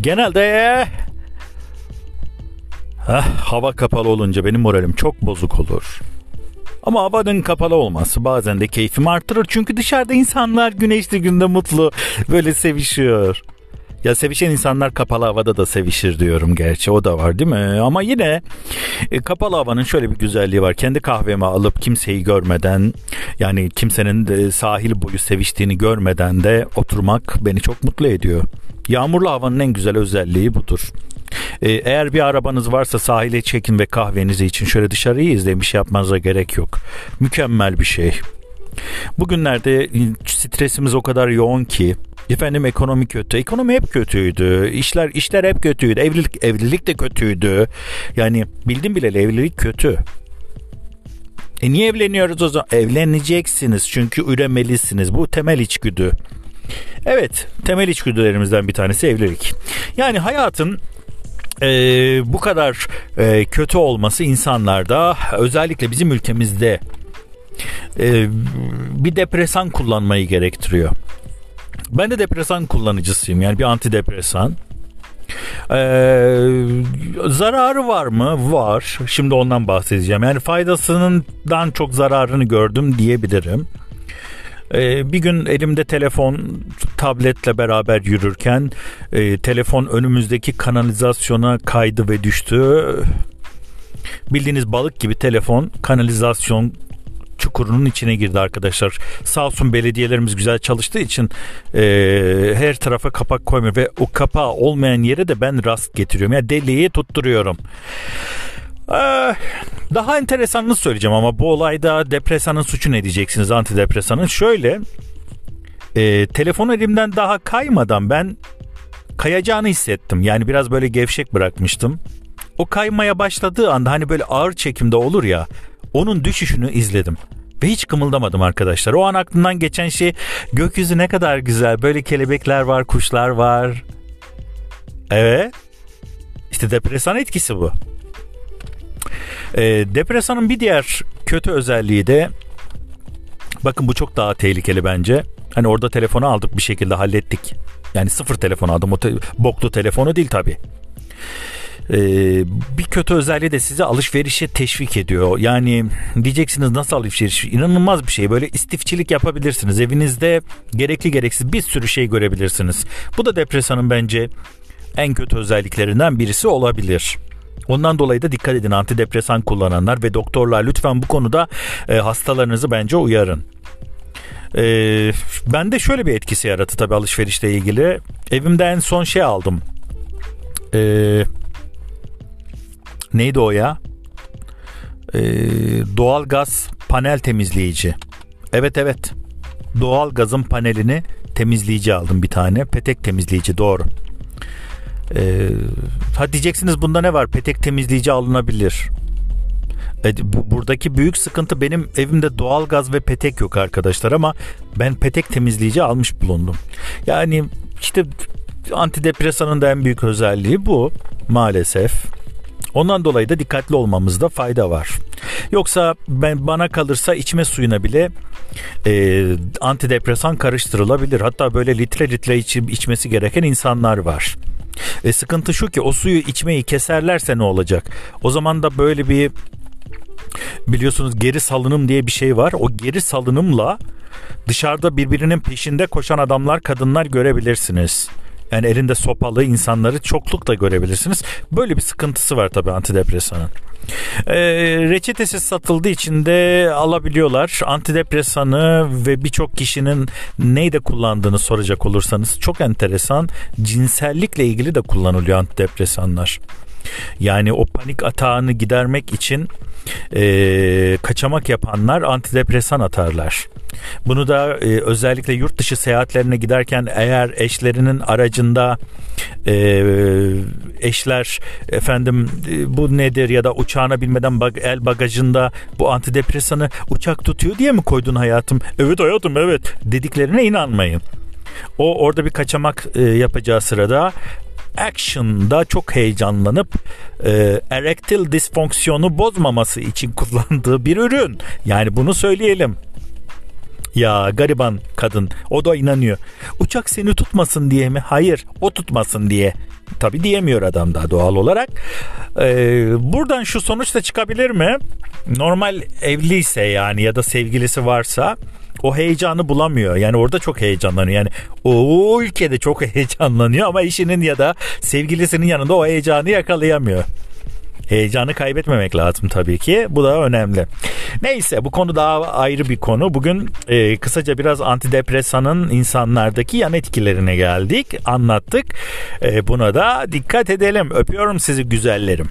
genelde Heh, hava kapalı olunca benim moralim çok bozuk olur. Ama havanın kapalı olması bazen de keyfimi arttırır. Çünkü dışarıda insanlar güneşli günde mutlu böyle sevişiyor. Ya sevişen insanlar kapalı havada da sevişir diyorum gerçi o da var değil mi? Ama yine e, kapalı havanın şöyle bir güzelliği var. Kendi kahvemi alıp kimseyi görmeden yani kimsenin de sahil boyu seviştiğini görmeden de oturmak beni çok mutlu ediyor. Yağmurlu havanın en güzel özelliği budur. Ee, eğer bir arabanız varsa sahile çekin ve kahvenizi için şöyle dışarıyı izleyin bir şey yapmanıza gerek yok. Mükemmel bir şey. Bugünlerde stresimiz o kadar yoğun ki Efendim ekonomi kötü. Ekonomi hep kötüydü. İşler işler hep kötüydü. Evlilik evlilik de kötüydü. Yani bildim bile evlilik kötü. E niye evleniyoruz o zaman? Evleneceksiniz çünkü üremelisiniz. Bu temel içgüdü. Evet, temel içgüdülerimizden bir tanesi evlilik. Yani hayatın e, bu kadar e, kötü olması insanlarda özellikle bizim ülkemizde e, bir depresan kullanmayı gerektiriyor. Ben de depresan kullanıcısıyım yani bir antidepresan. Ee, zararı var mı? Var. Şimdi ondan bahsedeceğim. Yani faydasından çok zararını gördüm diyebilirim. Ee, bir gün elimde telefon tabletle beraber yürürken e, telefon önümüzdeki kanalizasyona kaydı ve düştü. Bildiğiniz balık gibi telefon kanalizasyon çukurunun içine girdi arkadaşlar. Sağ olsun belediyelerimiz güzel çalıştığı için e, her tarafa kapak koymuyor ve o kapağı olmayan yere de ben rast getiriyorum. Yani deliği tutturuyorum. Ee, daha enteresanını söyleyeceğim ama bu olayda depresanın suçu ne diyeceksiniz antidepresanın? Şöyle e, telefon elimden daha kaymadan ben kayacağını hissettim. Yani biraz böyle gevşek bırakmıştım. O kaymaya başladığı anda hani böyle ağır çekimde olur ya onun düşüşünü izledim. Ve hiç kımıldamadım arkadaşlar. O an aklımdan geçen şey gökyüzü ne kadar güzel. Böyle kelebekler var, kuşlar var. Evet. İşte depresan etkisi bu. E, depresanın bir diğer kötü özelliği de bakın bu çok daha tehlikeli bence. Hani orada telefonu aldık bir şekilde hallettik. Yani sıfır telefon aldım. O te- boklu telefonu değil tabii. Ee, bir kötü özelliği de sizi alışverişe teşvik ediyor. Yani diyeceksiniz nasıl alışveriş? İnanılmaz bir şey. Böyle istifçilik yapabilirsiniz. Evinizde gerekli gereksiz bir sürü şey görebilirsiniz. Bu da depresanın bence en kötü özelliklerinden birisi olabilir. Ondan dolayı da dikkat edin antidepresan kullananlar ve doktorlar lütfen bu konuda e, hastalarınızı bence uyarın. E, ben de şöyle bir etkisi yarattı tabii alışverişle ilgili. Evimde en son şey aldım. E, neydi o ya? E, doğal gaz panel temizleyici. Evet evet. Doğal gazın panelini temizleyici aldım bir tane. Petek temizleyici doğru. Ee, ha diyeceksiniz bunda ne var? Petek temizleyici alınabilir. E, bu, buradaki büyük sıkıntı benim evimde doğal gaz ve petek yok arkadaşlar ama ben petek temizleyici almış bulundum. Yani işte antidepresanın da en büyük özelliği bu maalesef. Ondan dolayı da dikkatli olmamızda fayda var. Yoksa ben bana kalırsa içme suyuna bile e, antidepresan karıştırılabilir. Hatta böyle litre litre iç, içmesi gereken insanlar var. E, sıkıntı şu ki o suyu içmeyi keserlerse ne olacak? O zaman da böyle bir biliyorsunuz geri salınım diye bir şey var. O geri salınımla dışarıda birbirinin peşinde koşan adamlar, kadınlar görebilirsiniz. Yani elinde sopalı insanları çoklukla görebilirsiniz. Böyle bir sıkıntısı var tabii antidepresanın. E, reçetesiz satıldığı için de alabiliyorlar. Antidepresanı ve birçok kişinin neyde kullandığını soracak olursanız çok enteresan. Cinsellikle ilgili de kullanılıyor antidepresanlar. Yani o panik atağını gidermek için e, kaçamak yapanlar antidepresan atarlar. Bunu da e, özellikle yurt dışı seyahatlerine giderken eğer eşlerinin aracında e, eşler efendim e, bu nedir ya da uçağına binmeden bag, el bagajında bu antidepresanı uçak tutuyor diye mi koydun hayatım? Evet hayatım evet dediklerine inanmayın. O orada bir kaçamak e, yapacağı sırada Action'da çok heyecanlanıp e, erektil disfonksiyonu bozmaması için kullandığı bir ürün. Yani bunu söyleyelim. Ya gariban kadın o da inanıyor. Uçak seni tutmasın diye mi? Hayır o tutmasın diye. Tabi diyemiyor adam da doğal olarak. Ee, buradan şu sonuç da çıkabilir mi? Normal evliyse yani ya da sevgilisi varsa o heyecanı bulamıyor. Yani orada çok heyecanlanıyor. Yani o ülkede çok heyecanlanıyor ama eşinin ya da sevgilisinin yanında o heyecanı yakalayamıyor. Heyecanı kaybetmemek lazım tabii ki. Bu da önemli. Neyse bu konu daha ayrı bir konu. Bugün e, kısaca biraz antidepresanın insanlardaki yan etkilerine geldik. Anlattık. E, buna da dikkat edelim. Öpüyorum sizi güzellerim.